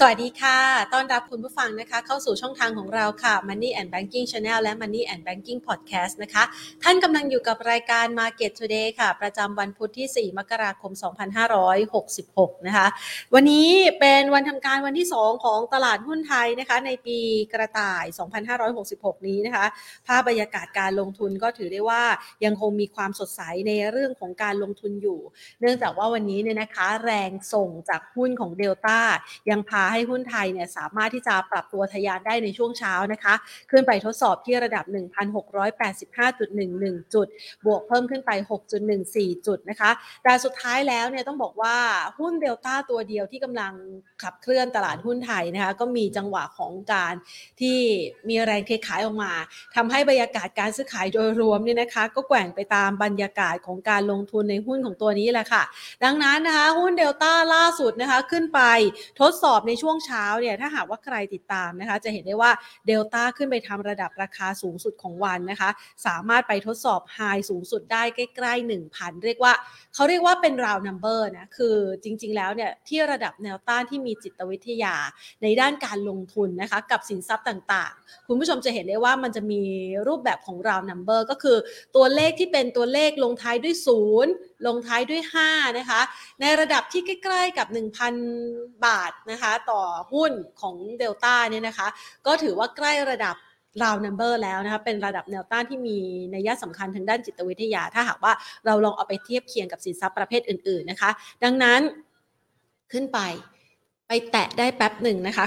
สวัสดีค่ะ ต้อนรับคุณผู้ฟังนะคะ เข้าสู่ช่องทางของเราค่ะ Money and Banking Channel และ Money and Banking Podcast นะคะ ท่านกำลังอยู่กับรายการ Market Today ค่ะ ประจำวันพุธที่ 4 มกราคม 2566 นะคะ วันนี้เป็นวันทำการวันที่ 2 ของตลาดหุ้นไทยนะคะ ในปีกระต่าย 2566 นี้นะคะ ภาพบรรยากาศการลงทุนก็ถือได้ว่ายังคงมีความสดใสในเรื่องของการลงทุนอยู่ เนื่องจากว่าวันนี้เนี่ยนะคะ แรงส่งจากหุ้นของเดลต้ายังพาให้หุ้นไทยเนี่ยสามารถที่จะปรับตัวทะยานได้ในช่วงเช้านะคะ ขึ้นไปทดสอบที่ระดับ 1,685.11 จุด บวกเพิ่มขึ้นไป 6.14 จุดนะคะ แต่สุดท้ายแล้วเนี่ยต้องบอกว่าหุ้นเดลต้าตัวเดียวที่กำลังขับเคลื่อนตลาดหุ้นไทยนะคะก็มีจังหวะของการที่มีแรงเทขายออกมาทำให้บรรยากาศการซื้อขายโดยรวมเนี่ยนะคะ ก็แกว่งไปตามบรรยากาศของการลงทุนในหุ้นของตัวนี้แหละค่ะ ดังนั้นนะคะหุ้นเดลต้าล่าสุดนะคะขึ้นไปทดสอบในช่วงเช้าเนี่ยถ้าหากว่าใครติดตามนะคะจะเห็นได้ว่าเดลต้าขึ้นไปทำระดับราคาสูงสุดของวันนะคะ สามารถไปทดสอบ high สูงสุดได้ใกล้ๆ 1,000 เรียกว่าเขาเรียกว่าเป็น round number นะคือจริงๆแล้วเนี่ยที่ระดับแนวต้านที่มีจิตวิทยาในด้านการลงทุนนะคะกับสินทรัพย์ต่างๆ คุณผู้ชมจะเห็นได้ว่ามันจะมีรูปแบบของ round number ก็คือตัวเลขที่เป็นตัวเลขลงท้ายด้วยศูนย์ลงท้ายด้วย 5 นะคะ ในระดับที่ใกล้ๆกับ 1,000 บาทนะคะ ต่อหุ้นของเดลต้าเนี่ยนะคะ ก็ถือว่าใกล้ระดับราวนัมเบอร์แล้วนะคะเป็นระดับแนวต้านที่มีนัยสำคัญทางด้านจิตวิทยา ถ้าหากว่าเราลองเอาไปเทียบเคียงกับสินทรัพย์ประเภทอื่น ๆนะคะ ดังนั้นขึ้นไป ไปแตะได้แป๊บหนึ่งนะคะ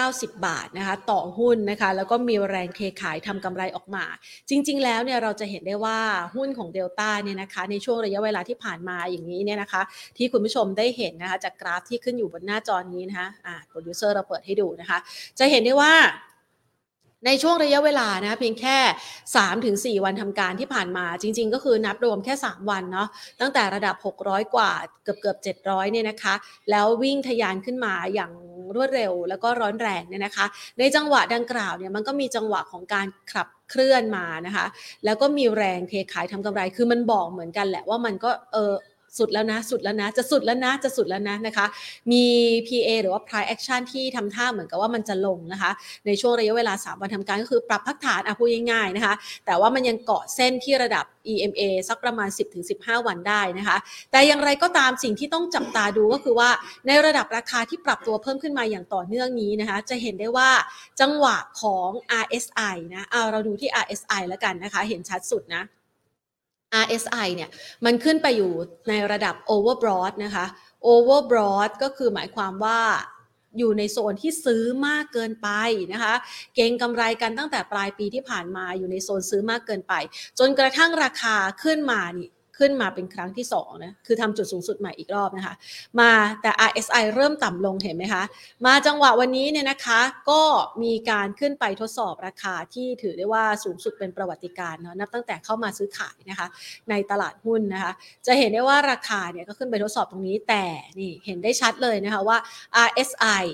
990 บาทนะคะ ต่อหุ้นนะคะ แล้วก็มีแรงเทขายทำกำไรออกมา จริง ๆ แล้วเนี่ยเราจะเห็นได้ว่าหุ้นของเดลต้าเนี่ยนะคะ ในช่วงระยะเวลาที่ผ่านมาอย่างนี้เนี่ยนะคะ ที่คุณผู้ชมได้เห็นนะคะ จากกราฟที่ขึ้นอยู่บนหน้าจอนี้นะคะ อ่า โปรดิวเซอร์เราเปิดให้ดูนะคะ จะเห็นได้ว่า ในช่วงระยะเวลานะเพียงแค่ 3-4 วันทำการที่ผ่านมาจริง ๆ ก็คือนับรวมแค่ 3 วันเนาะตั้งแต่ระดับ 600 กว่าเกือบเกือบ700เนี่ยนะคะ แล้ววิ่งทะยานขึ้นมาอย่างรวดเร็วแล้วก็ร้อนแรงเนี่ยนะคะ ในจังหวะดังกล่าวเนี่ยมันก็มีจังหวะของการขับเคลื่อนมานะคะ แล้วก็มีแรงเทขายทำกำไร คือมันบอกเหมือนกันแหละว่ามันก็เออ สุดแล้วนะ สุดแล้วนะ จะสุดแล้วนะ จะสุดแล้วนะนะคะ มี PA หรือว่า price action ที่ทำท่าเหมือนกับว่ามันจะลงนะคะ ในช่วงระยะเวลา 3 วันทำการก็คือปรับพักฐานอะพูดง่ายๆนะคะ แต่ว่ามันยังเกาะเส้นที่ระดับ EMA สักประมาณ 10-15 วันได้นะคะ แต่อย่างไรก็ตามสิ่งที่ต้องจับตาดูก็คือว่าในระดับราคาที่ปรับตัวเพิ่มขึ้นมาอย่างต่อเนื่องนี้นะคะ จะเห็นได้ว่าจังหวะของ RSI นะเอาเราดูที่ RSI แล้วกันนะคะ เห็นชัดสุดนะ RSI เนี่ยมันขึ้นไปอยู่ในระดับ overbought นะคะ overbought ก็คือหมายความว่าอยู่ในโซนที่ซื้อมากเกินไปนะคะ เก่งกำไรกันตั้งแต่ปลายปีที่ผ่านมาอยู่ในโซนซื้อมากเกินไป จนกระทั่งราคาขึ้นมานี่ ขึ้นมาเป็นครั้งที่2นะคือทำจุดสูงสุดใหม่อีกรอบนะคะ มาแต่ RSI เริ่มต่ำลงเห็นไหมคะ มาจังหวะวันนี้เนี่ยนะคะก็มีการขึ้นไปทดสอบราคาที่ถือได้ว่าสูงสุดเป็นประวัติการเนาะนับตั้งแต่เข้ามาซื้อขายนะคะ ในตลาดหุ้นนะคะ จะเห็นได้ว่าราคาเนี่ยก็ขึ้นไปทดสอบตรงนี้แต่นี่เห็นได้ชัดเลยนะคะว่า RSI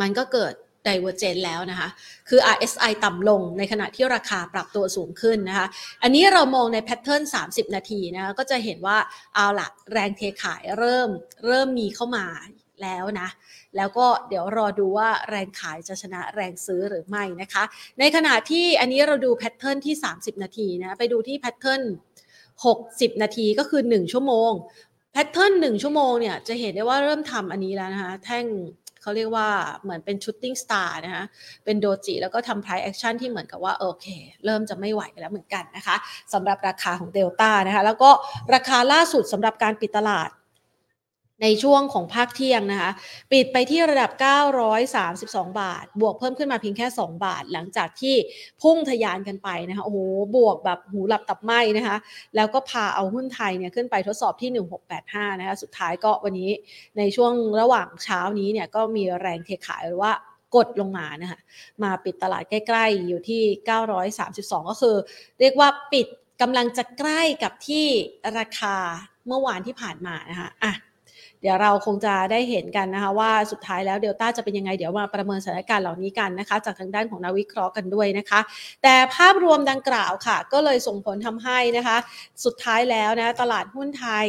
มันก็เกิด divergent แล้วนะคะ คือ RSI ต่ำลงในขณะที่ราคาปรับตัวสูงขึ้นนะคะ อันนี้เรามองใน pattern 30 นาทีนะคะ ก็จะเห็นว่าเอาละแรงเทขายเริ่มเริ่มมีเข้ามาแล้วนะ แล้วก็เดี๋ยวรอดูว่าแรงขายจะชนะแรงซื้อหรือไม่นะคะ ในขณะที่อันนี้เราดู pattern ที่ 30 นาทีนะ ไปดูที่ pattern 60 นาทีก็คือ 1 ชั่วโมง pattern 1 ชั่วโมงเนี่ยจะเห็นได้ว่าเริ่มทำอันนี้แล้วนะคะ แท่ง เขาเรียกว่าเหมือนเป็น shooting star นะคะเป็น doji แล้วก็ทำ price action ที่เหมือนกับว่าโอเค เริ่มจะไม่ไหวแล้วเหมือนกันนะคะสำหรับราคาของเดลต้านะคะแล้วก็ราคาล่าสุดสำหรับการปิดตลาด ในช่วงของภาคเที่ยงนะคะ ปิดไปที่ระดับ 932 บาท บวกเพิ่มขึ้นมาเพียงแค่ 2 บาท หลังจากที่พุ่งทะยานกันไปนะคะ โอ้โห บวกแบบหูดับตับไหม้นะคะ แล้วก็พาเอาหุ้นไทยเนี่ยขึ้นไปทดสอบที่ 1685 นะคะ สุดท้ายก็วันนี้ในช่วงระหว่างเช้านี้เนี่ยก็มีแรงเทขายหรือว่ากดลงมานะคะ มาปิดตลาดใกล้ๆ อยู่ที่ 932 ก็คือ เรียกว่าปิดกำลังจะใกล้กับที่ราคาเมื่อวานที่ผ่านมานะคะ อะ เดี๋ยวเราคงจะได้เห็นกันนะคะว่าสุดท้ายแล้วเดลต้าจะเป็นยังไงเดี๋ยวมาประเมินสถานการณ์เหล่านี้กันนะคะ จากทางด้านของนักวิเคราะห์กันด้วยนะคะ แต่ภาพรวมดังกล่าวค่ะ ก็เลยส่งผลทำให้นะคะ สุดท้ายแล้วนะตลาดหุ้นไทย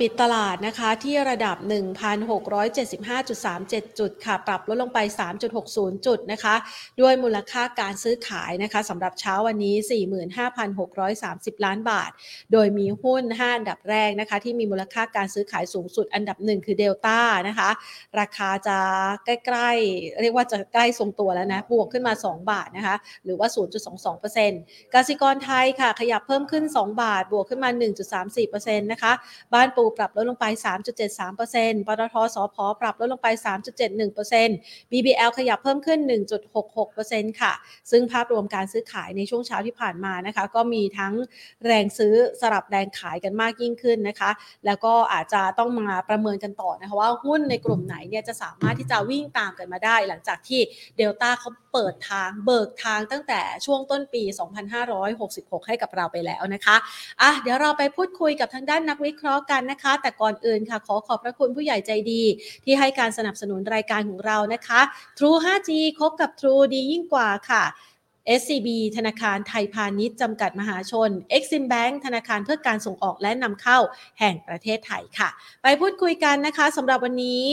ปิดตลาดนะคะที่ระดับ 1,675.37 จุดค่ะ ปรับลดลงไป 3.60 จุดนะคะ ด้วยมูลค่าการซื้อขายนะคะสำหรับเช้าวันนี้ 45,630 ล้านบาท โดยมีหุ้น 5 อันดับแรกนะคะ ที่มีมูลค่าการซื้อขายสูงสุดอันดับหนึ่งคือเดลต้านะคะ ราคาจะใกล้ๆ เรียกว่าจะใกล้ทรงตัวแล้วนะ บวกขึ้นมา 2 บาทนะคะ หรือว่า 0.22%กสิกรไทยค่ะ ขยับเพิ่มขึ้น 2 บาท บวกขึ้นมา 1.34%นะคะบ้านปูปรับลดลงไป 3.73%ปตทสพปรับลดลงไป 3.71% BBL ขยับเพิ่มขึ้น 1.66%ค่ะ ซึ่งภาพรวมการซื้อขายในช่วงเช้าที่ผ่านมานะคะ ก็มีทั้งแรงซื้อสลับแรงขายกันมากยิ่งขึ้นนะคะ แล้วก็อาจจะต้องมาประเมินกันต่อนะคะว่าหุ้นในกลุ่มไหนเนี่ยจะสามารถที่จะวิ่งตามกันมาได้ หลังจากที่เดลต้าเขาเปิดทางเบิกทางตั้งแต่ช่วงต้นปี 2566 ให้กับเราไปแล้วนะคะอะเดี๋ยวเราไปพูดคุยกับทางด้านนักวิเคราะห์กันนะคะ แต่ก่อนอื่นค่ะ ขอขอบพระคุณผู้ใหญ่ใจดี ที่ให้การสนับสนุนรายการของเรานะคะ True 5G คบกับ True ดียิ่งกว่าค่ะ SCB ธนาคารไทยพาณิชย์จำกัดมหาชน Exim Bank ธนาคารเพื่อการส่งออกและนำเข้าแห่งประเทศไทยค่ะ ไปพูดคุยกันนะคะสำหรับวันนี้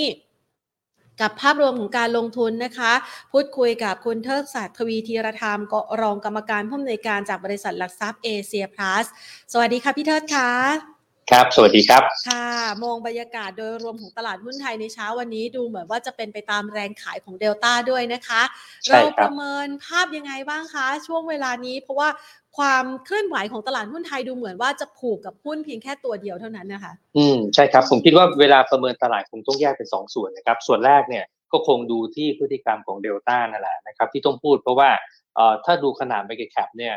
กับภาพรวมของการลงทุนนะคะ พูดคุยกับคุณเทิดศักดิ์ทวีธีรธรรมกรองกรรมการผู้อำนวยการจากบริษัทหลักทรัพย์เอเชียพลัส สวัสดีค่ะพี่เทิดค่ะ ครับ สวัสดีครับ ค่ะ มองบรรยากาศโดยรวมของตลาดหุ้นไทยในเช้าวันนี้ดูเหมือนว่าจะเป็นไปตามแรงขายของเดลต้าด้วยนะคะ เราประเมินภาพยังไงบ้างคะ ช่วงเวลานี้เพราะว่าความเคลื่อนไหวของตลาดหุ้นไทยดูเหมือนว่าจะผูกกับหุ้นเพียงแค่ตัวเดียวเท่านั้นนะคะ อืมใช่ครับ ผมคิดว่าเวลาประเมินตลาดคงต้องแยกเป็นสองส่วนนะครับ ส่วนแรกเนี่ยก็คงดูที่พฤติกรรมของเดลต้านั่นแหละนะครับที่ต้องพูดเพราะว่าเอ่อถ้าดูขนาด market cap เนี่ย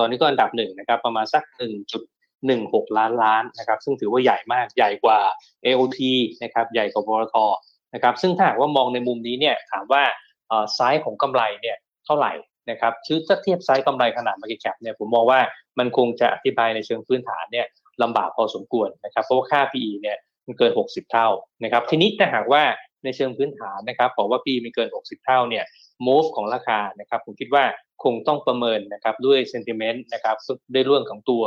ตอนนี้ก็อันดับหนึ่งนะครับประมาณสักหนึ่งจุด 16 ล้านล้านนะครับซึ่งถือว่าใหญ่มากใหญ่กว่า AOT นะครับใหญ่กว่าปตทนะครับซึ่งถ้าหากว่ามองในมุมนี้เนี่ยถามว่าไซส์ของกำไรเนี่ยเท่าไหร่นะครับซึ่งถ้าเทียบไซส์กำไรขนาด Market Cap เนี่ยผมมองว่ามันคงจะอธิบายในเชิงพื้นฐานเนี่ยลำบากพอสมควรนะครับเพราะว่าค่า PE เนี่ยมันเกิน 60 เท่านะครับทีนี้ถ้าหากว่าในเชิงพื้นฐานนะครับบอกว่า PE มันเกิน 60 เท่าเนี่ย move ของราคานะครับผมคิดว่าคงต้องประเมินนะครับด้วย sentiment นะครับด้วยเรื่องของตัว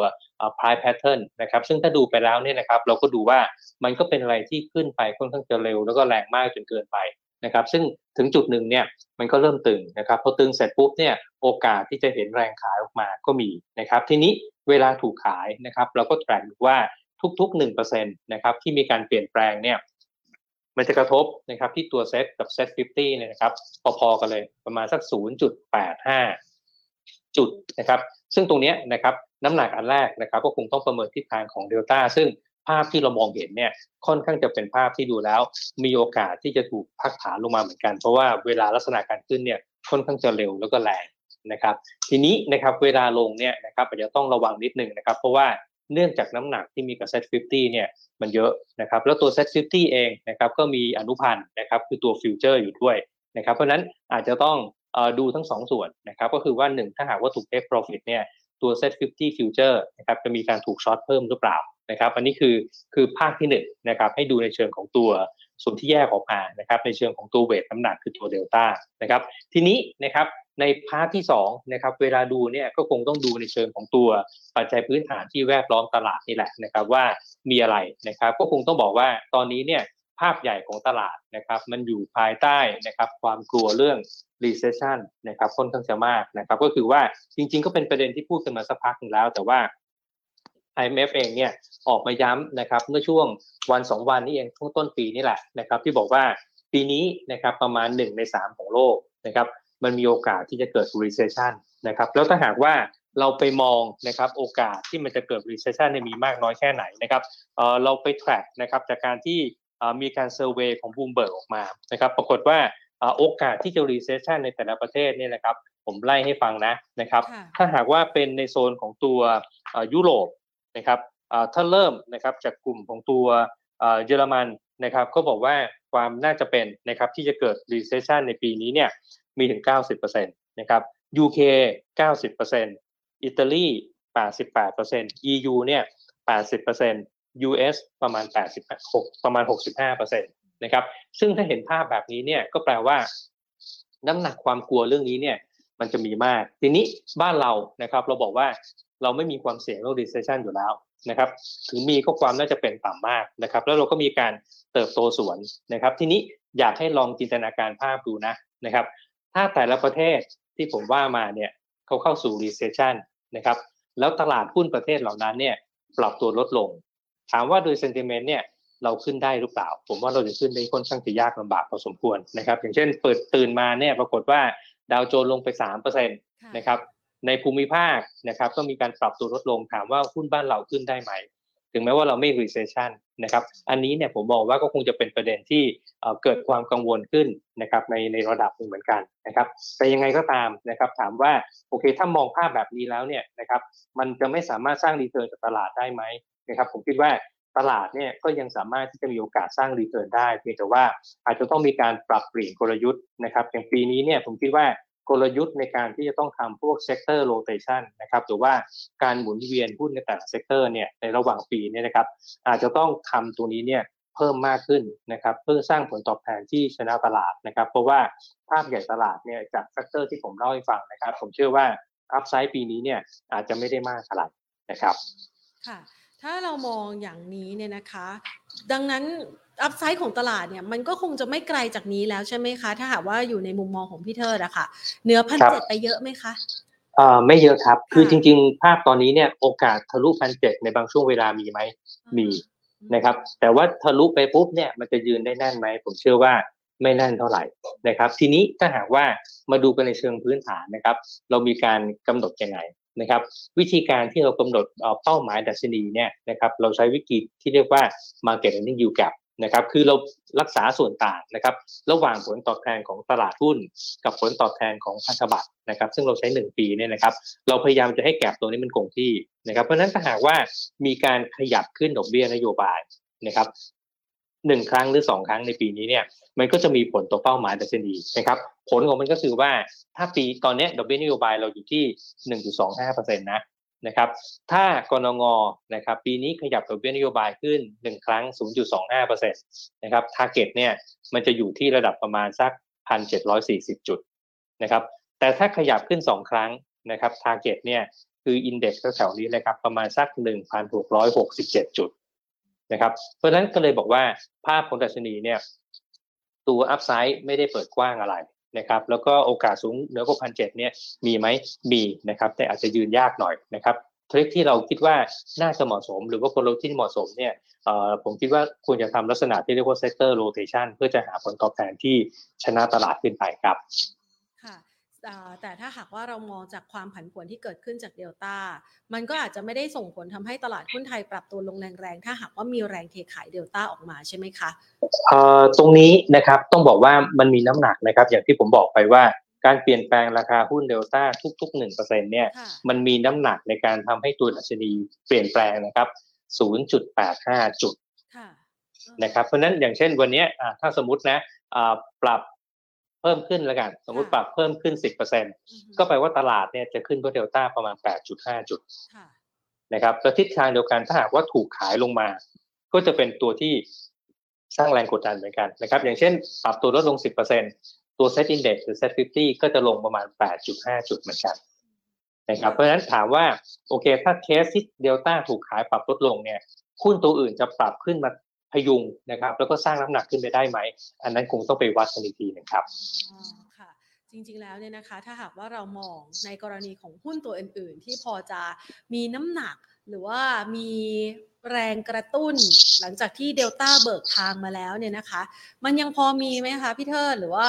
price pattern นะครับซึ่งถ้าดูไปแล้วเนี่ยนะครับเราก็ดูว่ามันก็เป็นอะไรที่ขึ้นไปค่อนข้างจะเร็ว แล้วก็แรงมากจนเกินไปนะครับซึ่งถึงจุดหนึ่งเนี่ยมันก็เริ่มตึงนะครับพอตึงเสร็จปุ๊บเนี่ยโอกาสที่จะเห็นแรงขายออกมาก็มีนะครับทีนี้เวลาถูกขายนะครับเราก็แทร็กว่าทุกๆ1%นะครับที่มีการเปลี่ยนแปลงเนี่ย มันจะกระทบนะครับที่ตัวเซตกับเซต50เนี่ยนะครับพอๆกันเลยประมาณสัก 0.85 จุดนะครับ ซึ่งตรงนี้นะครับน้ำหนักอันแรกนะครับ ก็คงต้องประเมินทิศทางของเดลต้าซึ่งภาพที่เรามองเห็นเนี่ยค่อนข้างจะเป็นภาพที่ดูแล้ว มีโอกาสที่จะถูกพักฐานลงมาเหมือนกัน เพราะว่าเวลาลักษณะการขึ้นเนี่ยค่อนข้างจะเร็วแล้วก็แรงนะครับ ทีนี้นะครับเวลาลงเนี่ยนะครับอาจจะต้องระวังนิดนึงนะครับ เพราะว่า เนื่องจากน้ำหนักที่มีกับ Set 50 เนี่ยมันเยอะนะครับแล้วตัว Set 50 เองนะครับก็มีอนุพันธ์นะครับคือตัว future อยู่ด้วยนะครับเพราะนั้นอาจจะต้องดูทั้ง 2 ส่วนนะครับก็คือว่า 1 ถ้าหากว่าถูก take profit เนี่ยตัว Set 50 future นะครับจะมีการถูก short เพิ่มหรือเปล่านะครับอันนี้คือคือภาคที่1 นะครับให้ดูในเชิงของตัวส่วนที่แยกออกมานะครับในเชิงของตัวเวทน้ำหนักคือตัวเดลต้านะครับทีนี้นะครับ ในพาร์ทที่2นะครับเวลาดูเนี่ยก็คงต้องดูในเชิงของตัวปัจจัยพื้นฐานที่แวดล้อมตลาดนี่แหละนะครับว่ามีอะไรนะครับก็คงต้องบอกว่าตอนนี้เนี่ยภาพใหญ่ของตลาดนะครับมันอยู่ภายใต้นะครับความกลัวเรื่อง recession นะครับค่อนข้างจะมากนะครับก็คือว่าจริงๆ ก็เป็นประเด็นที่พูดกันมาสักพักนึงแล้ว แต่ว่า IMF เองเนี่ยออกมาย้ำนะครับเมื่อช่วงวันสองวันนี้เองช่วงต้นปีนี่แหละนะครับที่บอกว่าปีนี้นะครับประมาณ 1 ใน 3 ของโลกนะครับ มันมีโอกาสที่จะเกิด recession นะครับแล้วถ้าหากว่าเราไปมองนะครับโอกาสที่มันจะเกิด recession เนี่ยมีมากน้อยแค่ไหนนะครับเเราไป track นะครับจากการที่มีการเซอร์เวยของบูมเบิร์กออกมานะครับปรากฏว่าโอกาสที่จะ recession ในแต่ละประเทศเนี่ยนะครับผมไล่ให้ฟังนะนะครับถ้าหากว่าเป็นในโซนของตัวยุโรปนะครับถ้าเริ่มนะครับจากกลุ่มของตัวเยอรมันนะครับก็บอกว่าความน่าจะเป็นนะครับที่จะเกิด recession ในปีนี้เนี่ย มีถึง 90%นะครับ UK 90%อิตาลี 88% EU เนี่ย80% US ประมาณ86ประมาณ 65%นะครับซึ่งถ้าเห็นภาพแบบนี้เนี่ยก็แปลว่า น้ำหนักความกลัวเรื่องนี้เนี่ยมันจะมีมาก ทีนี้บ้านเรานะครับเราบอกว่าเราไม่มีความเสี่ยงเรื่อง recession อยู่แล้วนะครับถึงมีก็ความน่าจะเป็นต่ำมากนะครับ แล้วเราก็มีการเติบโตสวนนะครับ ทีนี้อยากให้ลองจินตนาการภาพดูนะนะครับ ถ้าแต่ละประเทศที่ผมว่ามาเนี่ยเขาเข้าสู่ recession นะครับ แล้วตลาดหุ้นประเทศเหล่านั้นเนี่ยปรับตัวลดลง ถามว่าโดย sentiment เนี่ยเราขึ้นได้หรือเปล่า ผมว่าเราจะขึ้นได้ค่อนข้างจะยากลำบากพอสมควรนะครับ อย่างเช่นเปิดตื่นมาเนี่ยปรากฏว่าดาวโจนลงไป3%นะครับ ในภูมิภาคนะครับก็มีการปรับตัวลดลงถามว่าหุ้นบ้านเราขึ้นได้ไหม ถึงแม้ว่าเราไม่ recession นะครับอันนี้เนี่ยผมมองว่าก็คงจะเป็นประเด็นที่เกิดความกังวลขึ้นนะครับในในระดับหนึ่งเหมือนกันนะครับแต่ยังไงก็ตามนะครับถามว่าโอเคถ้ามองภาพแบบนี้แล้วเนี่ยนะครับมันจะไม่สามารถสร้าง return จากตลาดได้ไหมนะครับผมคิดว่าตลาดเนี่ยก็ยังสามารถที่จะมีโอกาสสร้าง return ได้เพียงแต่ว่าอาจจะต้องมีการปรับเปลี่ยนกลยุทธ์นะครับอย่างปีนี้เนี่ยผมคิดว่า กลยุทธ์ในการที่จะต้องทำพวก sector rotation นะครับหรือว่าการหมุนเวียนหุ้นในแต่ละ sector เนี่ยในระหว่างปีเนี่ยนะครับ อาจจะต้องทำตัวนี้เนี่ยเพิ่มมากขึ้นนะครับเพื่อสร้างผลตอบแทนที่ชนะตลาดนะครับ เพราะว่าภาพใหญ่ตลาดเนี่ยจาก factor ที่ผมเล่าให้ฟังนะครับ ผมเชื่อว่าอัพไซด์ปีนี้เนี่ยอาจจะไม่ได้มากเท่าไหร่นะครับค่ะถ้าเรามองอย่างนี้เนี่ยนะคะ ดังนั้น อัพไซด์ของตลาดเนี่ยมันก็คงจะไม่ไกลจากนี้แล้วใช่ไหมคะ ถ้าหากว่าอยู่ในมุมมองของพี่เทิดอะค่ะเนื้อพันเจ็ดไปเยอะไหมคะเอ่อไม่เยอะครับ คือจริง ๆ ภาพตอนนี้เนี่ยโอกาสทะลุพันเจ็ดในบางช่วงเวลามีไหมมีนะครับ แต่ว่าทะลุไปปุ๊บเนี่ยมันจะยืนได้แน่นไหมผมเชื่อว่าไม่แน่นเท่าไหร่นะครับ ทีนี้ถ้าหากว่ามาดูกันในเชิงพื้นฐานนะครับ เรามีการกำหนดยังไงนะครับ วิธีการที่เรากำหนดเป้าหมายดัชนีเนี่ยนะครับเราใช้วิธีที่เรียกว่า market earning yield gap นะครับคือเรารักษาส่วนต่างนะครับระหว่างผลตอบแทนของตลาดหุ้น กับผลตอบแทนของพันธบัตรนะครับซึ่งเราใช้ 1 ปีเนี่ยนะครับเราพยายามจะให้แกลบตัวนี้มันคงที่นะครับเพราะฉะนั้นถ้าหากว่ามีการขยับขึ้นดอกเบี้ยนโยบายนะครับหนึ่งครั้งหรือสองครั้งในปีนี้เนี่ยมันก็จะมีผลต่อเป้าหมายดัชนีนะครับผลของมันก็คือว่าถ้าปีตอนนี้ดอกเบี้ยนโยบายเราอยู่ที่ 1.25%นะ นะครับ ถ้ากรงงนะครับ ปีนี้ขยับดอกเบี้ยนโยบายขึ้น 1 ครั้ง 0.25%นะครับ target เนี่ยมันจะอยู่ที่ระดับประมาณสัก 1,740 จุดนะครับ แต่ถ้าขยับขึ้น 2 ครั้งนะครับ target เนี่ยคือ index แถวๆนี้เลยครับประมาณสัก 1,667 จุดนะครับ เพราะฉะนั้นก็เลยบอกว่าภาพของดัชนีเนี่ยตัวอัพไซด์ไม่ได้เปิดกว้างอะไร นะครับแล้วก็โอกาสสูงเหนือกว่าพันเจ็ดเนี่ยมีไหมมีนะครับแต่อาจจะยืนยากหน่อยนะครับทริคที่เราคิดว่าน่าจะเหมาะสม หรือว่ากลยุทธ์ที่เหมาะสมเนี่ยผมคิดว่าควรจะทำลักษณะที่เรียกว่า sector rotation เพื่อจะหาผลตอบแทนที่ชนะตลาดขึ้นไปครับ แต่ถ้าหากว่าเรามองจากความผันผวนที่เกิดขึ้นจากเดลต้า มันก็อาจจะไม่ได้ส่งผลทำให้ตลาดหุ้นไทยปรับตัวลงแรงๆ ถ้าหากว่ามีแรงเทขายเดลต้าออกมาใช่ไหมคะตรงนี้นะครับต้องบอกว่ามันมีน้ำหนักนะครับ อย่างที่ผมบอกไปว่าการเปลี่ยนแปลงราคาหุ้นเดลต้าทุกๆหนึ่งเปอร์เซ็นเนี่ยมันมีน้ำหนักในการทำให้ตัวดัชนีเปลี่ยนแปลงนะครับ 0.85 จุดนะครับเพราะนั้นอย่างเช่นวันนี้ถ้าสมมตินะปรับ เพิ่มขึ้นแล้วกัน สมมติปรับเพิ่มขึ้น 10%ก็แปลว่าตลาดเนี่ยจะขึ้นเพราะเดลต้าประมาณ 8.5 จุดนะครับแล้วทิศทางเดียวกันถ้าหากว่าถูกขายลงมา ก็จะเป็นตัวที่สร้างแรงกดดันเหมือนกันนะครับ อย่างเช่น ปรับตัวลดลง 10%ตัว Set Index หรือ Set 50 ก็จะลงประมาณ 8.5 จุดเหมือนกันนะครับเพราะฉะนั้นถามว่าโอเค ถ้าเคสที่เดลต้าถูกขายปรับลดลงเนี่ยหุ้นตัวอื่นจะปรับขึ้นมา พยุงนะครับ แล้วก็สร้างน้ำหนักขึ้นไปได้ไหม อันนั้นคงต้องไปวัดกันอีกทีนึงครับค่ะจริงๆ แล้วเนี่ยนะคะถ้าหากว่าเรามองในกรณีของหุ้นตัวอื่น ๆ ที่พอจะมีน้ำหนักหรือว่ามีแรงกระตุ้นหลังจากที่เดลต้าเบิกทางมาแล้วเนี่ยนะคะ มันยังพอมีไหมคะพี่เทิดหรือว่า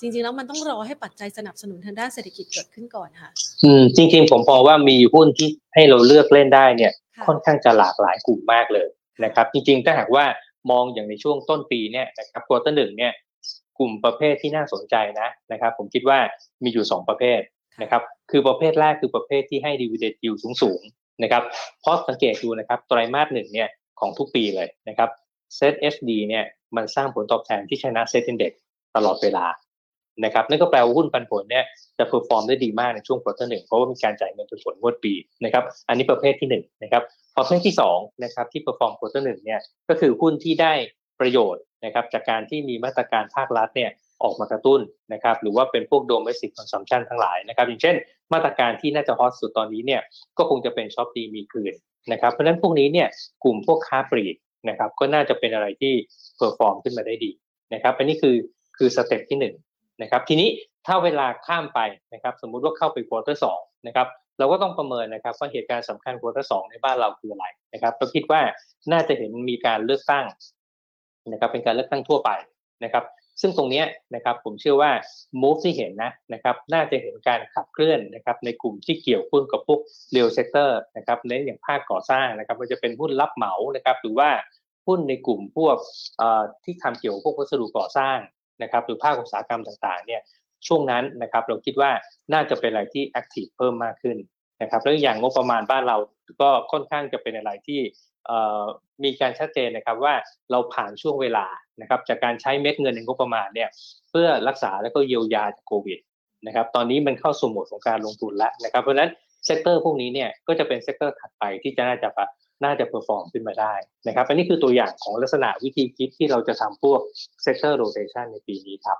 จริง ๆ แล้วมันต้องรอให้ปัจจัยสนับสนุนทางด้านเศรษฐกิจเกิดขึ้นก่อนค่ะ อืมจริง ๆ ผมพอว่ามีหุ้นที่ให้เราเลือกเล่นได้เนี่ย ค่อนข้างจะหลากหลายกลุ่มมากเลยนะครับ จริง ๆ ถ้าหากว่า มองอย่างในช่วงต้นปีเนี่ยนะครับ quarter หนึ่งเนี่ยกลุ่มประเภทที่น่าสนใจนะนะครับ ผมคิดว่ามีอยู่ 2 ประเภทนะครับ คือประเภทแรกคือประเภทที่ให้ดีเวเดตยิวสูงสูงนะครับเพราะสังเกตดูนะครับไตรมาสหนึ่งเนี่ยของทุกปีเลยนะครับ SETHD เนี่ยมันสร้างผลตอบแทนที่ชนะ SET Index ตลอดเวลา นะครับนั่นก็แปลว่าหุ้นปันผลเนี่ยจะ perform ได้ดีมากในช่วง quarter หนึ่งเพราะว่ามีการจ่ายเงินปันผลงวดปีนะครับอันนี้ประเภทที่1 นะครับประเภทที่2นะครับที่ perform quarter หนึ่งเนี่ยก็คือหุ้นที่ได้ประโยชน์นะครับจากการที่มีมาตรการภาครัฐเนี่ยออกมากระตุ้นนะครับหรือว่าเป็นพวก domestic consumption ทั้งหลายนะครับอย่างเช่น มาตรการที่น่าจะ hot สุดตอนนี้เนี่ยก็คงจะเป็นช้อปดีมีคืนนะครับเพราะฉะนั้นพวกนี้เนี่ยกลุ่มพวกค้าปลีกนะครับก็น่าจะเป็นอะไรที่ perform ขึ้นมาได้ดีนะครับอันนี้คือคือ step ที่หนึ่ง นะครับทีนี้ถ้าเวลาข้ามไปนะครับสมมุติว่าเข้าไป quarter สองนะครับเราก็ต้องประเมินนะครับว่าเหตุการณ์สำคัญ quarter สองในบ้านเราคืออะไรนะครับเราคิดว่าน่าจะเห็นมีการเลือกตั้งนะครับเป็นการเลือกตั้งทั่วไปนะครับซึ่งตรงนี้นะครับผมเชื่อว่า move ที่เห็นนะนะครับน่าจะเห็นการขับเคลื่อนนะครับในกลุ่มที่เกี่ยวข้องกับพวก real sector นะครับเน้นอย่างภาคก่อสร้างนะครับมันจะเป็นหุ้นรับเหมานะครับหรือว่าหุ้นในกลุ่มพวกที่ทำเกี่ยวพวกวัสดุก่อสร้าง นะครับหรือภาคอุตสาหกรรมต่างๆเนี่ยช่วงนั้นนะครับเราคิดว่าน่าจะเป็นอะไรที่ active เพิ่มมากขึ้นนะครับแล้วอย่างงบประมาณบ้านเราก็ค่อนข้างจะเป็นอะไรที่มีการชัดเจนนะครับว่าเราผ่านช่วงเวลานะครับจากการใช้เม็ดเงินในงบประมาณเนี่ยเพื่อรักษาแล้วก็เยียวยาจากโควิดนะครับตอนนี้มันเข้าสู่โหมดของการลงทุนแล้วนะครับเพราะฉะนั้น sector พวกนี้เนี่ยก็จะเป็น sector ถัดไปที่จะน่าจะ น่าจะ perform ขึ้นมาได้นะครับอันนี้คือตัวอย่างของลักษณะวิธีคิดที่เราจะทำพวก sector rotation ในปีนี้ครับ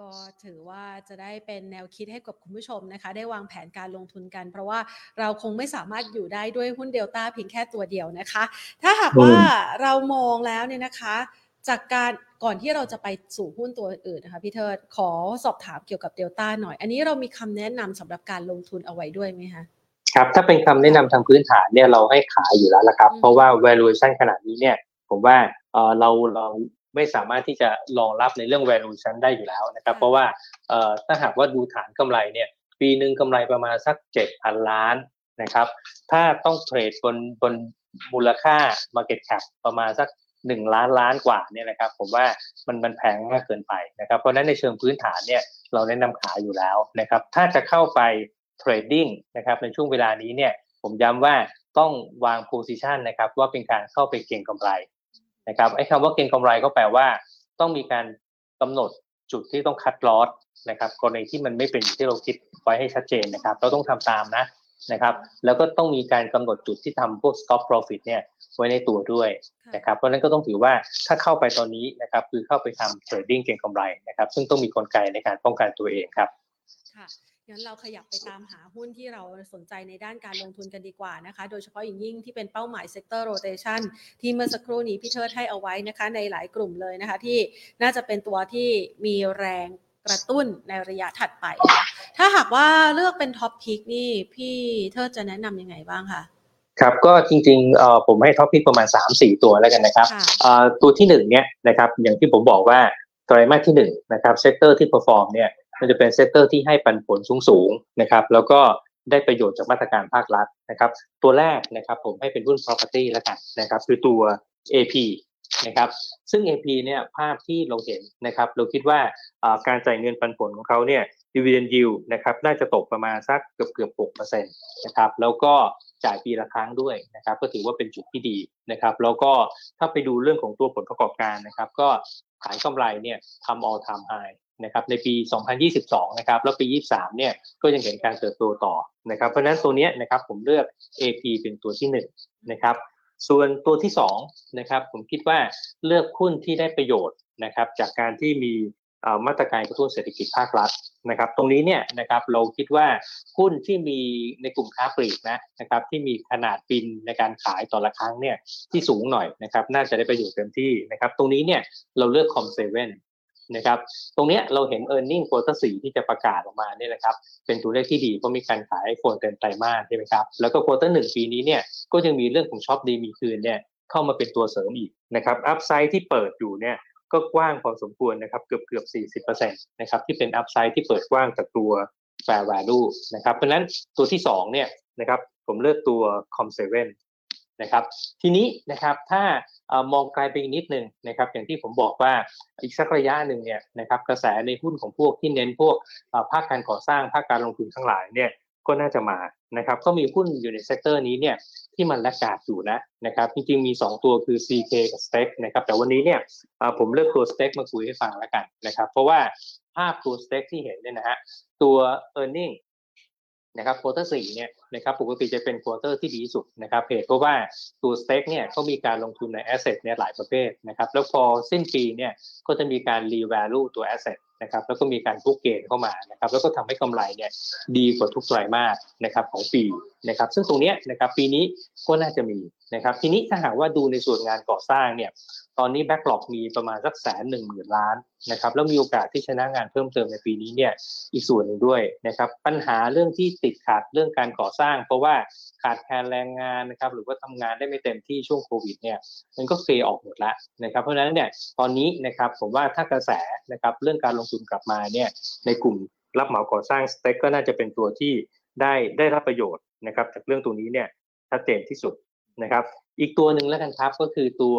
ก็ถือว่าจะได้เป็นแนวคิดให้กับคุณผู้ชมนะคะ ได้วางแผนการลงทุนกัน เพราะว่าเราคงไม่สามารถอยู่ได้ด้วยหุ้นเดลต้าเพียงแค่ตัวเดียวนะคะ ถ้าหากว่าเรามองแล้วเนี่ยนะคะ จากการก่อนที่เราจะไปสู่หุ้นตัวอื่นนะคะพี่เทิดขอสอบถามเกี่ยวกับเดลต้าหน่อย อันนี้เรามีคำแนะนำสำหรับการลงทุนเอาไว้ด้วยไหมคะ ครับถ้าเป็นคำแนะนำทางพื้นฐานเนี่ยเราให้ขายอยู่แล้วละครับ เพราะว่า valuation ขนาดนี้เนี่ยผมว่าเออเราเราไม่สามารถที่จะรองรับในเรื่อง valuation ได้อยู่แล้วนะครับ เพราะว่าเอ่อถ้าหากว่าดูฐานกำไรเนี่ยปีหนึ่งกำไรประมาณสักเจ็ดพันล้านนะครับ ถ้าต้องเทรดบนบนมูลค่า market cap ประมาณสักหนึ่งล้านล้านกว่าเนี่ยนะครับ ผมว่ามันมันแพงมากเกินไปนะครับ เพราะนั้นในเชิงพื้นฐานเนี่ยเราแนะนำขายอยู่แล้วนะครับ ถ้าจะเข้าไป trading นะครับในช่วงเวลานี้เนี่ยผมย้ำว่าต้องวาง position นะครับว่าเป็นการเข้าไปเก็งกำไรนะครับไอ้คำว่าเก็งกำไรก็แปลว่า ต้องมีการกำหนดจุดที่ต้อง cut loss นะครับกรณีที่มันไม่เป็นที่เราคิดไว้ให้ชัดเจนนะครับ เราต้องทำตามนะนะครับ แล้วก็ต้องมีการกำหนดจุดที่ทำพวก stop profit เนี่ยไว้ในตัวด้วยนะครับ เพราะนั้นก็ต้องถือว่าถ้าเข้าไปตอนนี้นะครับคือเข้าไปทำ trading เก็งกำไรนะครับ ซึ่งต้องมีกลไกในการป้องกันตัวเองครับ งั้นเราขยับไปตามหาหุ้นที่เราสนใจในด้านการลงทุนกันดีกว่านะคะ โดยเฉพาะอย่างยิ่งที่เป็นเป้าหมาย sector rotation ที่เมื่อสักครู่นี้พี่เทิดให้เอาไว้นะคะ ในหลายกลุ่มเลยนะคะ ที่น่าจะเป็นตัวที่มีแรงกระตุ้นในระยะถัดไป ถ้าหากว่าเลือกเป็น top pick นี่พี่เทิดจะแนะนำยังไงบ้างคะครับก็จริงๆผมให้ top pick ประมาณ 3-4 ตัวแล้วกันนะครับตัวที่1เนี่ยนะครับอย่างที่ผมบอกว่าไตรมาสที่1นะครับ sector ที่ perform เนี่ย มันจะเป็น sector ที่ให้ปันผลสูงๆนะครับ แล้วก็ได้ประโยชน์จากมาตรการภาครัฐนะครับ ตัวแรกนะครับผมให้เป็นหุ้น property แล้วกันนะครับ คือตัว AP นะครับซึ่ง AP เนี่ยภาพที่เราเห็นนะครับเราคิดว่าการจ่ายเงินปันผลของเขาเนี่ย dividend yield นะครับน่าจะตกประมาณสักเกือบเกือบหกเปอร์เซ็นต์นะครับแล้วก็จ่ายปีละครั้งด้วยนะครับก็ถือว่าเป็นจุดที่ดีนะครับแล้วก็ถ้าไปดูเรื่องของตัวผลประกอบการนะครับก็ฐานกำไรเนี่ยทำ all time high นะครับในปี 2022 นะครับแล้วปี 23 เนี่ยก็ยังเห็นการเติบโตต่อนะครับเพราะฉะนั้นตัวนี้นะครับผมเลือก AP เป็นตัวที่1นะครับส่วนตัวที่2นะครับผมคิดว่าเลือกหุ้นที่ได้ประโยชน์นะครับจากการที่มีมาตรการกระตุ้นเศรษฐกิจภาครัฐนะครับตรงนี้เนี่ยนะครับเราคิดว่าหุ้นที่มีในกลุ่มค้าปลีกนะนะครับที่มีขนาดบิลในการขายต่อละครั้งเนี่ยที่สูงหน่อยนะครับน่าจะได้ประโยชน์เต็มที่นะครับตรงนี้เนี่ยเราเลือก Com7 นะครับ ตรงนี้เราเห็น e a r n i n g ควอเตอร์สี่ที่จะประกาศออกมาเนี่ยนะครับ เป็นตัวเลขที่ดีเพราะมีการขาย iPhone เต็มไตรมาสใช่ไหมครับ แล้วก็ quarter หนึ่งปีนี้เนี่ยก็ยังมีเรื่องของช็อปดีมีคืนเนี่ยเข้ามาเป็นตัวเสริมอีกนะครับ upside ที่เปิดอยู่เนี่ยก็กว้างพอสมควรนะครับ เกือบเกือบ 40%นะครับที่เป็น upside ที่เปิดกว้างจากตัว fair value นะครับ เพราะนั้นตัวที่2เนี่ยนะครับผมเลือกตัว Com7 นะครับ ทีนี้นะครับถ้ามองไกลไปอีกนิดนึงนะครับอย่างที่ผมบอกว่าอีกสักระยะหนึ่งเนี่ยนะครับกระแสในหุ้นของพวกที่เน้นพวกภาคการก่อสร้างภาคการลงทุนทั้งหลายเนี่ยก็น่าจะมานะครับก็มีหุ้นอยู่ใน sector นี้เนี่ยที่มัน laggard อยู่นะนะครับจริงๆมี 2 ตัวคือ CK กับ s t e กนะครับแต่วันนี้เนี่ยผมเลือกตัว s t e กมาคุยให้ฟังแล้วกันนะครับเพราะว่าภาพตัว s t e กที่เห็นเนี่ยนะฮะตัว e a r n i n g นะครับ quarter สี่เนี่ยนะครับปกติจะเป็น quarter ที่ดีสุดนะครับเหตุเพราะว่าตัว STEC เนี่ยเขามีการลงทุนใน asset เนี่ยหลายประเภทนะครับแล้วพอสิ้นปีเนี่ยก็จะมีการรีแวลูตัว asset นะครับแล้วก็มีการ book gain เข้ามานะครับแล้วก็ทำให้กำไรเนี่ยดีกว่าทุกไตรมาสนะครับของปีนะครับซึ่งตรงนี้นะครับปีนี้ก็น่าจะมีนะครับทีนี้ถ้าหากว่าดูในส่วนงานก่อสร้างเนี่ย ตอนนี้แบ็กหลอกมีประมาณสักแสนหนึ่งหมื่นล้านนะครับแล้วมีโอกาสที่ชนะงานเพิ่มเติมในปีนี้เนี่ยอีกส่วนหนึ่งด้วยนะครับปัญหาเรื่องที่ติดขัดเรื่องการก่อสร้าง เพราะว่าขาดแคลนแรงงานนะครับหรือว่าทำงานได้ไม่เต็มที่ช่วงโควิดเนี่ยมันก็เฟออกหมดแล้วนะครับเพราะฉะนั้นเนี่ยตอนนี้นะครับผมว่าถ้ากระแสนะครับเรื่องการลงทุนกลับมาเนี่ยในกลุ่มรับเหมาก่อสร้างสเต็กก็น่าจะเป็นตัวที่ได้ได้รับประโยชน์นะครับจากเรื่องตรงนี้เนี่ยชัดเจนที่สุด นะครับ อีกตัวหนึ่งแล้วกันครับก็คือตัว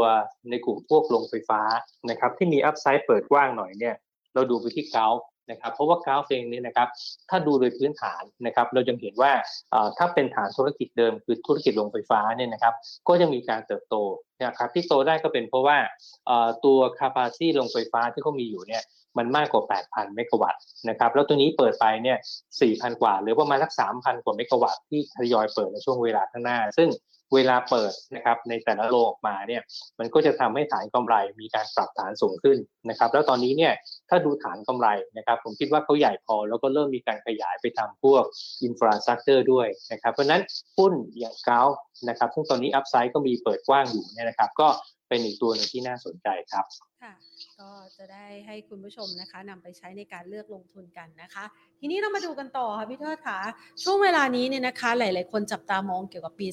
ในกลุ่มพวกโรงไฟฟ้านะครับที่มีอัพไซด์เปิดกว้างหน่อยเนี่ยเราดูไปที่เกานะครับเพราะว่าเกาเองนี่นะครับถ้าดูโดยพื้นฐานนะครับเราจะเห็นว่าถ้าเป็นฐานธุรกิจเดิมคือธุรกิจโรงไฟฟ้าเนี่ยนะครับก็จะมีการเติบโตนะครับที่โตได้ก็เป็นเพราะว่าตัว capacity โรงไฟฟ้าที่เขามีอยู่เนี่ยมันมากกว่า 8,000 เมกะวัตต์นะครับแล้วตอนนี้เปิดไปเนี่ย 4,000 กว่า หรือประมาณสัก 3,000 กว่าเมกะวัตต์ที่ทยอยเปิดในช่วงเวลาข้างหน้า ซึ่ง เวลาเปิดนะครับในแต่ละโรงออกมาเนี่ยมันก็จะทำให้ฐานกำไรมีการปรับฐานสูงขึ้นนะครับแล้วตอนนี้เนี่ยถ้าดูฐานกำไรนะครับผมคิดว่าเขาใหญ่พอแล้วก็เริ่มมีการขยายไปทำพวก infrastructure ด้วยนะครับเพราะนั้นหุ้นอย่างเกานะครับซึ่งตอนนี้อัพไซด์ก็มีเปิดกว้างอยู่เนี่ยนะครับก็เป็นอีกตัวหนึ่งที่น่าสนใจครับ ค่ะก็จะได้ให้คุณผู้ชมนะคะนำไปใช้ในการเลือกลงทุนกันนะคะ ทีนี้เรามาดูกันต่อค่ะพี่เทิดค่ะช่วงเวลานี้เนี่ยนะคะ หลาย ๆ คนจับตามองเกี่ยวกับปี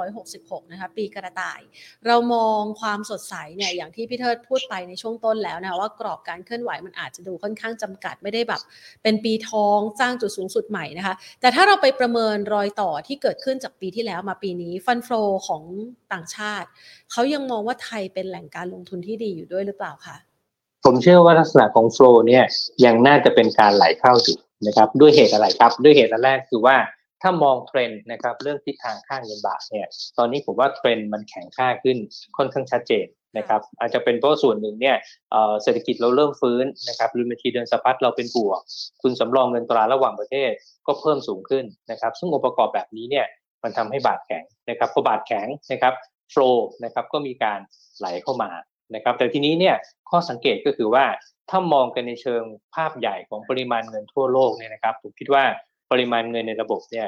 2566 นะคะ ปีกระต่าย เรามองความสดใสเนี่ยอย่างที่พี่เทิดพูดไปในช่วงต้นแล้วนะว่ากรอบการเคลื่อนไหวมันอาจจะดูค่อนข้างจำกัดไม่ได้แบบเป็นปีทองสร้างจุดสูงสุดใหม่นะคะ แต่ถ้าเราไปประเมินรอยต่อที่เกิดขึ้นจากปีที่แล้วมาปีนี้ฟันโฟของต่างชาติเขายังมองว่าไทยเป็นแหล่งการลงทุนที่ดีอยู่ด้วยหรือเปล่าคะผมเชื่อว่าลักษณะของโฟลเนี่ยยังน่าจะเป็นการไหลเข้าอยู่นะครับด้วยเหตุอะไรครับ ด้วยเหตุอันแรกคือว่าถ้ามองเทรนด์นะครับเรื่องทิศทางค่างเงินบาทเนี่ยตอนนี้ผมว่าเทรนด์มันแข็งค่าขึ้นค่อนข้างชัดเจนนะครับอาจจะเป็นเพราะส่วนหนึ่งเนี่ยเศรษฐกิจเราเริ่มฟื้นนะครับริมทีเดินสะพัดเราเป็นบวกคุณสำรองเงินตราระหว่างประเทศก็เพิ่มสูงขึ้นนะครับซึ่งองค์ประกอบแบบนี้เนี่ยมันทำให้บาทแข็งนะครับพอบาทแข็งนะครับโฟล์นะครับก็มีการไหลเข้ามา นะครับแต่ทีนี้เนี่ยข้อสังเกตก็คือว่าถ้ามองกันในเชิงภาพใหญ่ของปริมาณเงินทั่วโลกเนี่ยนะครับผมคิดว่าปริมาณเงินในระบบเนี่ย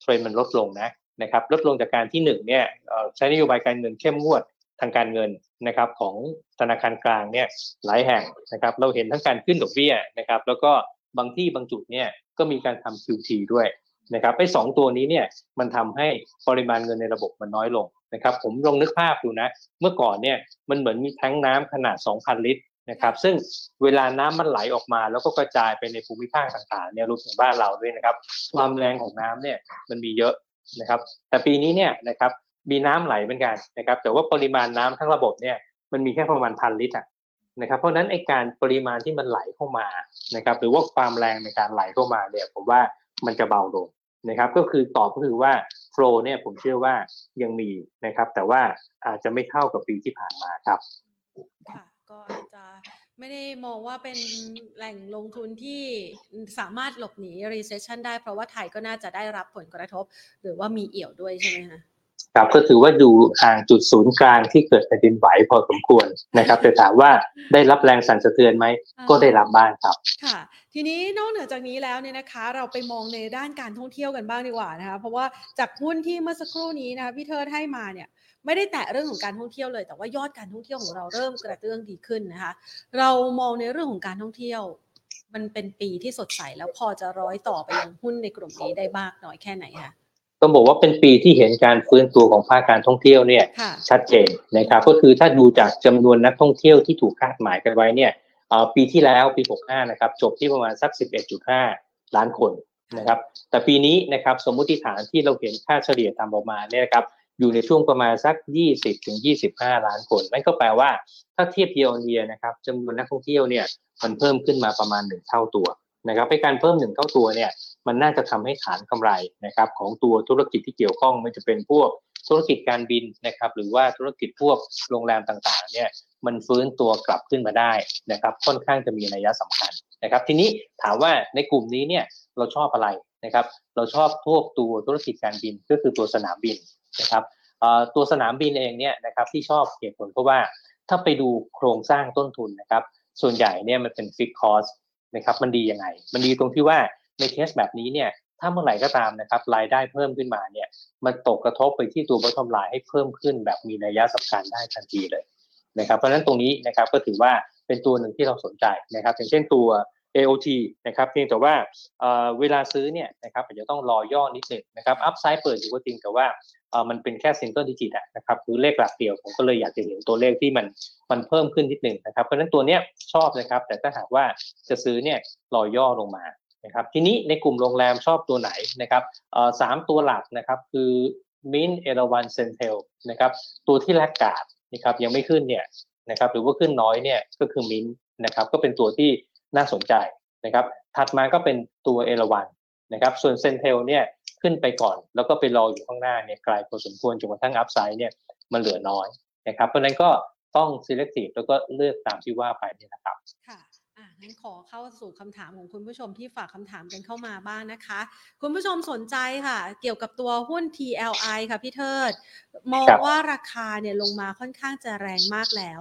เทรนมันลดลงนะนะครับลดลงจากการที่หนึ่งเนี่ยใช้นโยบายการเงินเข้มงวดทางการเงินนะครับของธนาคารกลางเนี่ยหลายแห่งนะครับเราเห็นทั้งการขึ้นดอกเบี้ยนะครับแล้วก็บางที่บางจุดเนี่ยก็มีการทำ QT ด้วยนะครับไอ้สองตัวนี้เนี่ยมันทำให้ปริมาณเงินในระบบมันน้อยลง นะครับผมลองนึกภาพดูนะ เมื่อก่อนเนี่ยมันเหมือนมีแท้งน้ำขนาด 2,000 ลิตรนะครับซึ่งเวลาน้ำมันไหลออกมา แล้วก็กระจายไปในภูมิภาคต่างๆเนี่ยรวมถึงบ้านเราด้วยนะครับ ความแรงของน้ำเนี่ยมันมีเยอะนะครับ แต่ปีนี้เนี่ยนะครับมีน้ำไหลเหมือนกันนะครับ แต่ว่าปริมาณน้ำทั้งระบบเนี่ยมันมีแค่ประมาณพันลิตรนะครับ เพราะนั้นไอการปริมาณที่มันไหลเข้ามานะครับ หรือว่าความแรงในการไหลเข้ามาเนี่ยผมว่ามันจะเบาลงนะครับ ก็คือตอบก็คือว่า โฟลเนี่ยผมเชื่อว่ายังมีนะครับ แต่ว่าอาจจะไม่เท่ากับปีที่ผ่านมาครับค่ะก็จะไม่ได้มองว่าเป็นแหล่งลงทุนที่สามารถหลบหนี recession ได้เพราะว่าไทยก็น่าจะได้รับผลกระทบ หรือว่ามีเอี่ยวด้วยใช่ไหมคะ ครับก็ถือว่าอยู่ห่างจุดศูนย์กลางที่เกิดแผ่นดินไหวพอสมควรนะครับแต่ถามว่าได้รับแรงสั่นสะเทือนไหมก็ได้รับบ้างครับค่ะทีนี้นอกเหนือจากนี้แล้วเนี่ยนะคะ เราไปมองในด้านการท่องเที่ยวกันบ้างดีกว่านะคะเพราะว่าจากหุ้นที่เมื่อสักครู่นี้นะคะพี่เทิดให้มาเนี่ยไม่ได้แตะเรื่องของการท่องเที่ยวเลย แต่ว่ายอดการท่องเที่ยวของเราเริ่มกระเตื้องดีขึ้นนะคะ เรามองในเรื่องของการท่องเที่ยว มันเป็นปีที่สดใสแล้วพอจะร้อยต่อไปยังหุ้นในกลุ่มนี้ได้มากน้อยแค่ไหนคะ ต้องบอกว่าเป็นปีที่เห็นการฟื้นตัวของภาคการท่องเที่ยวเนี่ยชัดเจนนะครับก็คือถ้าดูจากจำนวนนักท่องเที่ยวที่ถูกคาดหมายกันไว้เนี่ยปีที่แล้วปี 65 นะครับจบที่ประมาณสัก 11.5 ล้านคนนะครับแต่ปีนี้นะครับสมมุติฐานที่เราเห็นค่าเฉลี่ยตามออกมาเนี่ยครับอยู่ในช่วงประมาณสัก 20ถึง25 ล้านคน นั่นก็แปลว่าถ้าเทียบเยียร์เยียนะครับจำนวนนักท่องเที่ยวเนี่ยมันเพิ่มขึ้นมาประมาณ1เท่าตัวนะครับในการเพิ่มหนึ่งเท่าตัวเนี่ย มันน่าจะทำให้ฐานกำไรนะครับของตัวธุรกิจที่เกี่ยวข้องไม่จะเป็นพวกธุรกิจการบินนะครับหรือว่าธุรกิจพวกโรงแรมต่างๆเนี่ยมันฟื้นตัวกลับขึ้นมาได้นะครับค่อนข้างจะมีนัยสำคัญนะครับทีนี้ถามว่าในกลุ่มนี้เนี่ยเราชอบอะไรนะครับเราชอบพวกตัวธุรกิจการบินก็คือตัวสนามบินนะครับตัวสนามบินเองเนี่ยนะครับที่ชอบเหตุผลเพราะว่าถ้าไปดูโครงสร้างต้นทุนนะครับส่วนใหญ่เนี่ยมันเป็นฟิกคอสนะครับมันดียังไง มันดีตรงที่ว่า ในเคสแบบนี้เนี่ยถ้าเมื่อไหร่ก็ตามนะครับรายได้เพิ่มขึ้นมาเนี่ยมันตกกระทบไปที่ตัว bottom line ให้เพิ่มขึ้นแบบมีนัยยะสำคัญได้ทันทีเลยนะครับเพราะฉะนั้นตรงนี้นะครับก็ถือว่าเป็นตัวหนึ่งที่เราสนใจนะครับอย่างเช่นตัว AOT นะครับเพียงแต่ว่าเวลาซื้อเนี่ยนะครับอาจจะต้องรอย่อนิดหนึ่งนะครับอัพไซด์เปิดอยู่ก็จริงแต่ว่ามันเป็นแค่ single digit นะครับคือเลขหลักเดียวผมก็เลยอยากจะเห็นตัวเลขที่มันมันเพิ่มขึ้นนิดหนึ่งนะครับเพราะฉะนั้นตัวเนี้ยชอบนะครับแต่ถ้าหากว่าจะซื้อเนี่ยรอย่อลงมา นะครับทีนี้ในกลุ่มโรงแรมชอบตัวไหนนะครับสามตัวหลักนะครับคือมินเอราวัณ CENTEL นะครับตัวที่ laggard นะครับยังไม่ขึ้นเนี่ยนะครับหรือว่าขึ้นน้อยเนี่ยก็คือมินนะครับก็เป็นตัวที่น่าสนใจนะครับถัดมาก็เป็นตัวเอราวัณนะครับส่วนเซนเทลเนี่ยขึ้นไปก่อน แล้วก็ไปรออยู่ข้างหน้าเนี่ยไกลพอสมควรจนกระทั่งอัพไซด์เนี่ยมันเหลือน้อยนะครับเพราะนั้นก็ต้อง selective แล้วก็เลือกตามที่ว่าไปนี่นะครับค่ะ งั้นขอเข้าสู่คำถามของคุณผู้ชมที่ฝากคำถามกันเข้ามาบ้างนะคะ คุณผู้ชมสนใจค่ะ เกี่ยวกับตัวหุ้น TLI ค่ะพี่เทิด มองว่าราคาเนี่ยลงมาค่อนข้างจะแรงมากแล้ว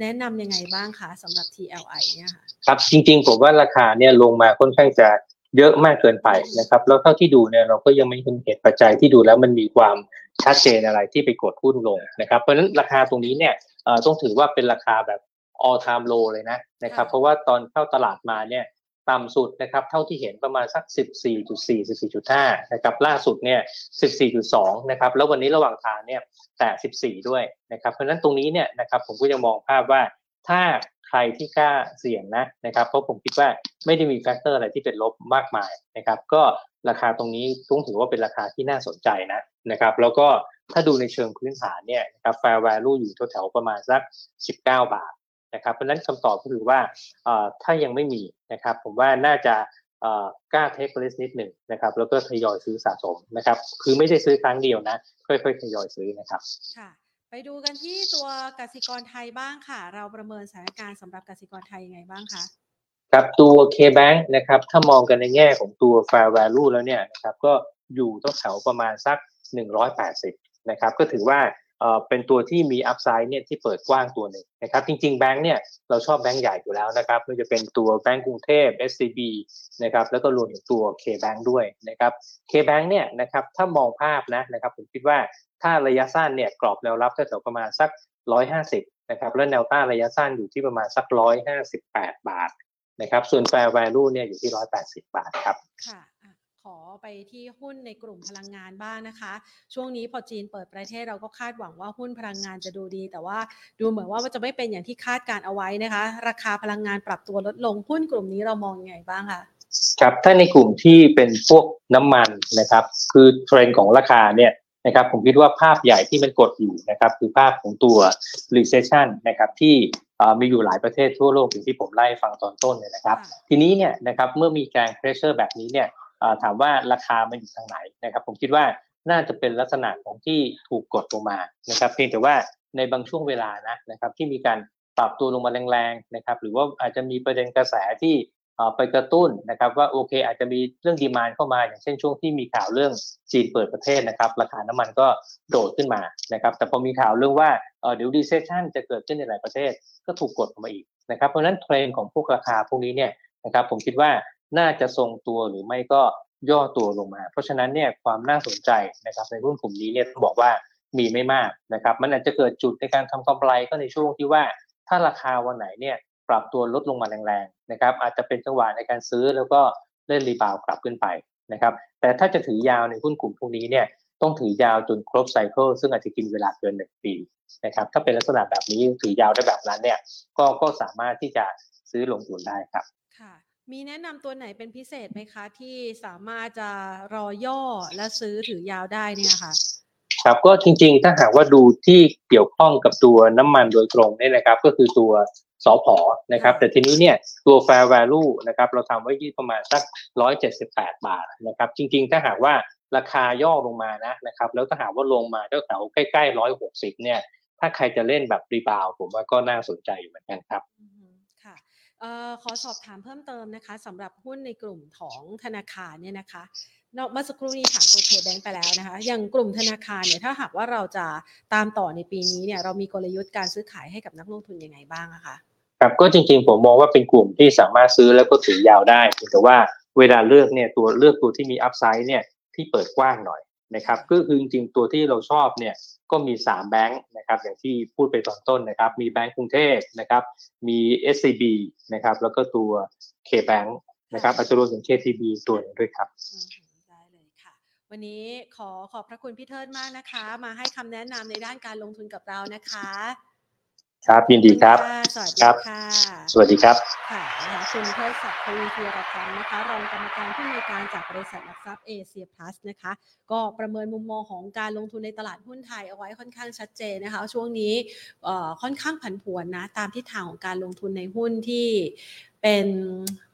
แนะนำยังไงบ้างคะสำหรับ TLI เนี่ยค่ะครับจริงๆผมว่าราคาเนี่ยลงมาค่อนข้างจะเยอะมากเกินไปนะครับ แล้วเท่าที่ดูเนี่ยเราก็ยังไม่เห็นเหตุปัจจัยที่ดูแล้วมันมีความชัดเจนอะไรที่ไปกดหุ้นลงนะครับ เพราะฉะนั้นราคาตรงนี้เนี่ยต้องถือว่าเป็นราคาแบบ all time low เลยนะนะครับเพราะว่าตอนเข้าตลาดมาเนี่ยต่ำสุดนะครับเท่าที่เห็นประมาณสัก 14.4 14.5 นะครับล่าสุดเนี่ย 14.2 นะครับแล้ววันนี้ระหว่างทางเนี่ยแต่ 14 ด้วยนะครับเพราะฉะนั้นตรงนี้เนี่ยนะครับผมก็ยังมองภาพว่าถ้าใครที่กล้าเสี่ยงนะนะครับเพราะผมคิดว่าไม่ได้มี factor อะไรที่เป็นลบมากมายนะครับก็ราคาตรงนี้ต้องถือว่าเป็นราคาที่น่าสนใจนะนะครับแล้วก็ถ้าดูในเชิงพื้นฐานเนี่ยนะครับ fair value อยู่แถวๆประมาณสัก 19 บาท นะครับเพราะนั้นคำตอบก็คือว่าถ้ายังไม่มีนะครับผมว่าน่าจะกล้า take risk นิดหนึ่งนะครับ แล้วก็ทยอยซื้อสะสมนะครับ คือไม่ใช่ซื้อครั้งเดียวนะ ค่อยๆทยอยซื้อนะครับค่ะไปดูกันที่ตัวกสิกรไทยบ้างค่ะ เราประเมินสถานการณ์สำหรับกสิกรไทยยังไงบ้างคะครับตัว K-Bank นะครับ ถ้ามองกันในแง่ของตัว fair value แล้วเนี่ยนะครับก็อยู่ต้องแถวประมาณสัก 180นะครับก็ถือว่า เป็นตัวที่มีอัพไซด์เนี่ยที่เปิดกว้างตัวหนึ่งนะครับจริงๆแบงค์เนี่ยเราชอบแบงค์ใหญ่อยู่แล้วนะครับไม่ว่าจะเป็นตัวแบงก์กรุงเทพ SCB นะครับแล้วก็รวมถึงตัว K-Bank ด้วยนะครับ K-Bank เนี่ยนะครับถ้ามองภาพนะนะครับผมคิดว่าถ้าระยะสั้นเนี่ยกรอบแนวรับแถวประมาณสัก 150นะครับแล้วแนวต้านระยะสั้นอยู่ที่ประมาณสัก 158 บาทนะครับส่วน fair value เนี่ยอยู่ที่ 180 บาทครับค่ะ อไปที่หุ้นในกลุ่มพลังงานบ้างนะคะ ช่วงนี้พอจีนเปิดประเทศเราก็คาดหวังว่าหุ้นพลังงานจะดูดี แต่ว่าดูเหมือนว่าจะไม่เป็นอย่างที่คาดการเอาไว้นะคะ ราคาพลังงานปรับตัวลดลงหุ้นกลุ่มนี้เรามองยังไงบ้างคะครับถ้าในกลุ่มที่เป็นพวกน้ำมันนะครับ คือเทรนด์ของราคาเนี่ยนะครับผมคิดว่าภาพใหญ่ที่มันกดอยู่นะครับคือภาพของตัว recession นะครับที่มีอยู่หลายประเทศทั่วโลกอย่างที่ผมไล่ฟังตอนต้นเนี่ยนะครับ ทีนี้เนี่ยนะครับเมื่อมีการ pressure แบบนี้เนี่ย ถามว่าราคามันอยู่ทางไหนนะครับ ผมคิดว่าน่าจะเป็นลักษณะของที่ถูกกดลงมานะครับ เพียงแต่ว่าในบางช่วงเวลานะนะครับ ที่มีการปรับตัวลงมาแรงๆนะครับ หรือว่าอาจจะมีประเด็นกระแสที่ไปกระตุ้นนะครับ ว่าโอเค อาจจะมีเรื่องดีมานเข้ามา อย่างเช่นช่วงที่มีข่าวเรื่องจีนเปิดประเทศนะครับ ราคาน้ำมันก็โดดขึ้นมานะครับ แต่พอมีข่าวเรื่องว่าเดี๋ยวดีเซชันจะเกิดขึ้นในหลายประเทศก็ถูกกดลงมาอีกนะครับ เพราะฉะนั้นเทรนของพวกราคาพวกนี้เนี่ยนะครับผมคิดว่า น่าจะทรงตัวหรือไม่ก็ย่อตัวลงมา เพราะฉะนั้นเนี่ยความน่าสนใจนะครับในหุ้นกลุ่มนี้เนี่ยต้องบอกว่ามีไม่มากนะครับ มันอาจจะเกิดจุดในการทำกำไรก็ในช่วงที่ว่า ถ้าราคาวันไหนเนี่ยปรับตัวลดลงมาแรงๆนะครับ อาจจะเป็นจังหวะในการซื้อแล้วก็เล่นรีบาวกลับขึ้นไปนะครับ แต่ถ้าจะถือยาวในหุ้นกลุ่มพวกนี้เนี่ยต้องถือยาวจนครบไซเคิลซึ่งอาจจะกินเวลาเกินหนึ่งปีนะครับถ้าเป็นลักษณะแบบนี้ถือยาวได้แบบนั้นเนี่ยก็ก็สามารถที่จะซื้อลงทุนได้ครับค่ะ มีแนะนำตัวไหนเป็นพิเศษไหมคะ ที่สามารถจะรอย่อและซื้อถือยาวได้เนี่ยค่ะ ครับก็จริงๆ ถ้าหากว่าดูที่เกี่ยวข้องกับตัวน้ำมันโดยตรงเนี่ยนะครับ ก็คือตัวสอพอนะครับ แต่ทีนี้เนี่ยตัว fair value นะครับเราทำไว้ที่ประมาณสัก 178 บาทนะครับ จริงๆ ถ้าหากว่าราคาย่อลงมานะนะครับ แล้วถ้าหากว่าลงมาแถวๆใกล้ๆ 160 เนี่ย ถ้าใครจะเล่นแบบรีบาวผมว่าก็น่าสนใจอยู่เหมือนกันครับ ขอสอบถามเพิ่มเติมนะคะสำหรับหุ้นในกลุ่มของธนาคารเนี่ยนะคะเมื่อสักครู่นี้ถามตัวเคแบงไปแล้วนะคะ อย่างกลุ่มธนาคารเนี่ยถ้าหากว่าเราจะตามต่อในปีนี้เนี่ยเรามีกลยุทธ์การซื้อขายให้กับนักลงทุนยังไงบ้างะคะครับก็จริงๆผมมองว่าเป็นกลุ่มที่สามารถซื้อแล้วก็ถือยาวได้แต่ว่าเวลาเลือกเนี่ยตัวเลือกตัวที่มีอัพไซด์เนี่ยที่เปิดกว้างหน่อย นะครับก็คือจริงๆตัวที่เราชอบเนี่ยก็มี 3 แบงค์นะครับอย่างที่พูดไปตอนต้นนะครับ มีแบงก์กรุงเทพนะครับมี SCB นะครับแล้วก็ตัว K-Bank นะครับอาจจะรวมถึง KTB ตัวหนึงด้วยครับอืมได้เลยค่ะวันนี้ขอขอบพระคุณพี่เทิดมากนะคะ มาให้คำแนะนำในด้านการลงทุนกับเรานะคะ ครับยินดีครับขอณะสวัสดีครับค่ะสวัสดีครับค่ะนะคะคุณเทิดศักดิ์ทวีธีรพันธ์นะคะ รองกรรมการผู้อำนวยการจากบริษัทหลักทรัพย์เอเชียพลัสนะคะ ก็ประเมินมุมมองของการลงทุนในตลาดหุ้นไทยเอาไว้ค่อนข้างชัดเจนนะคะ ช่วงนี้เอ่อค่อนข้างผันผวนนะ ตามทิศทางของการลงทุนในหุ้นที่เป็น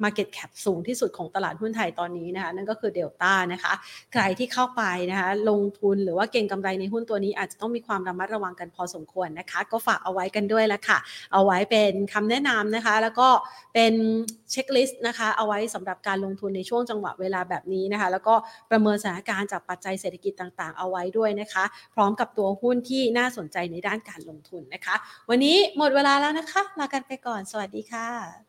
Market Cap สูงที่สุดของตลาดหุ้นไทยตอนนี้นะคะนั่นก็คือเดลต้านะคะใครที่เข้าไปนะคะลงทุนหรือว่าเก็งกำไรในหุ้นตัวนี้อาจจะต้องมีความระมัดระวังกันพอสมควรนะคะ ก็ฝากเอาไว้กันด้วยละค่ะ เอาไว้เป็นคำแนะนำนะคะ แล้วก็เป็นเช็คลิสต์นะคะเอาไว้สำหรับการลงทุนในช่วงจังหวะเวลาแบบนี้นะคะ แล้วก็ประเมินสถานการณ์จากปัจจัยเศรษฐกิจต่างๆ เอาไว้ด้วยนะคะ พร้อมกับตัวหุ้นที่น่าสนใจในด้านการลงทุนนะคะ วันนี้หมดเวลาแล้วนะคะลากันไปก่อน สวัสดีค่ะ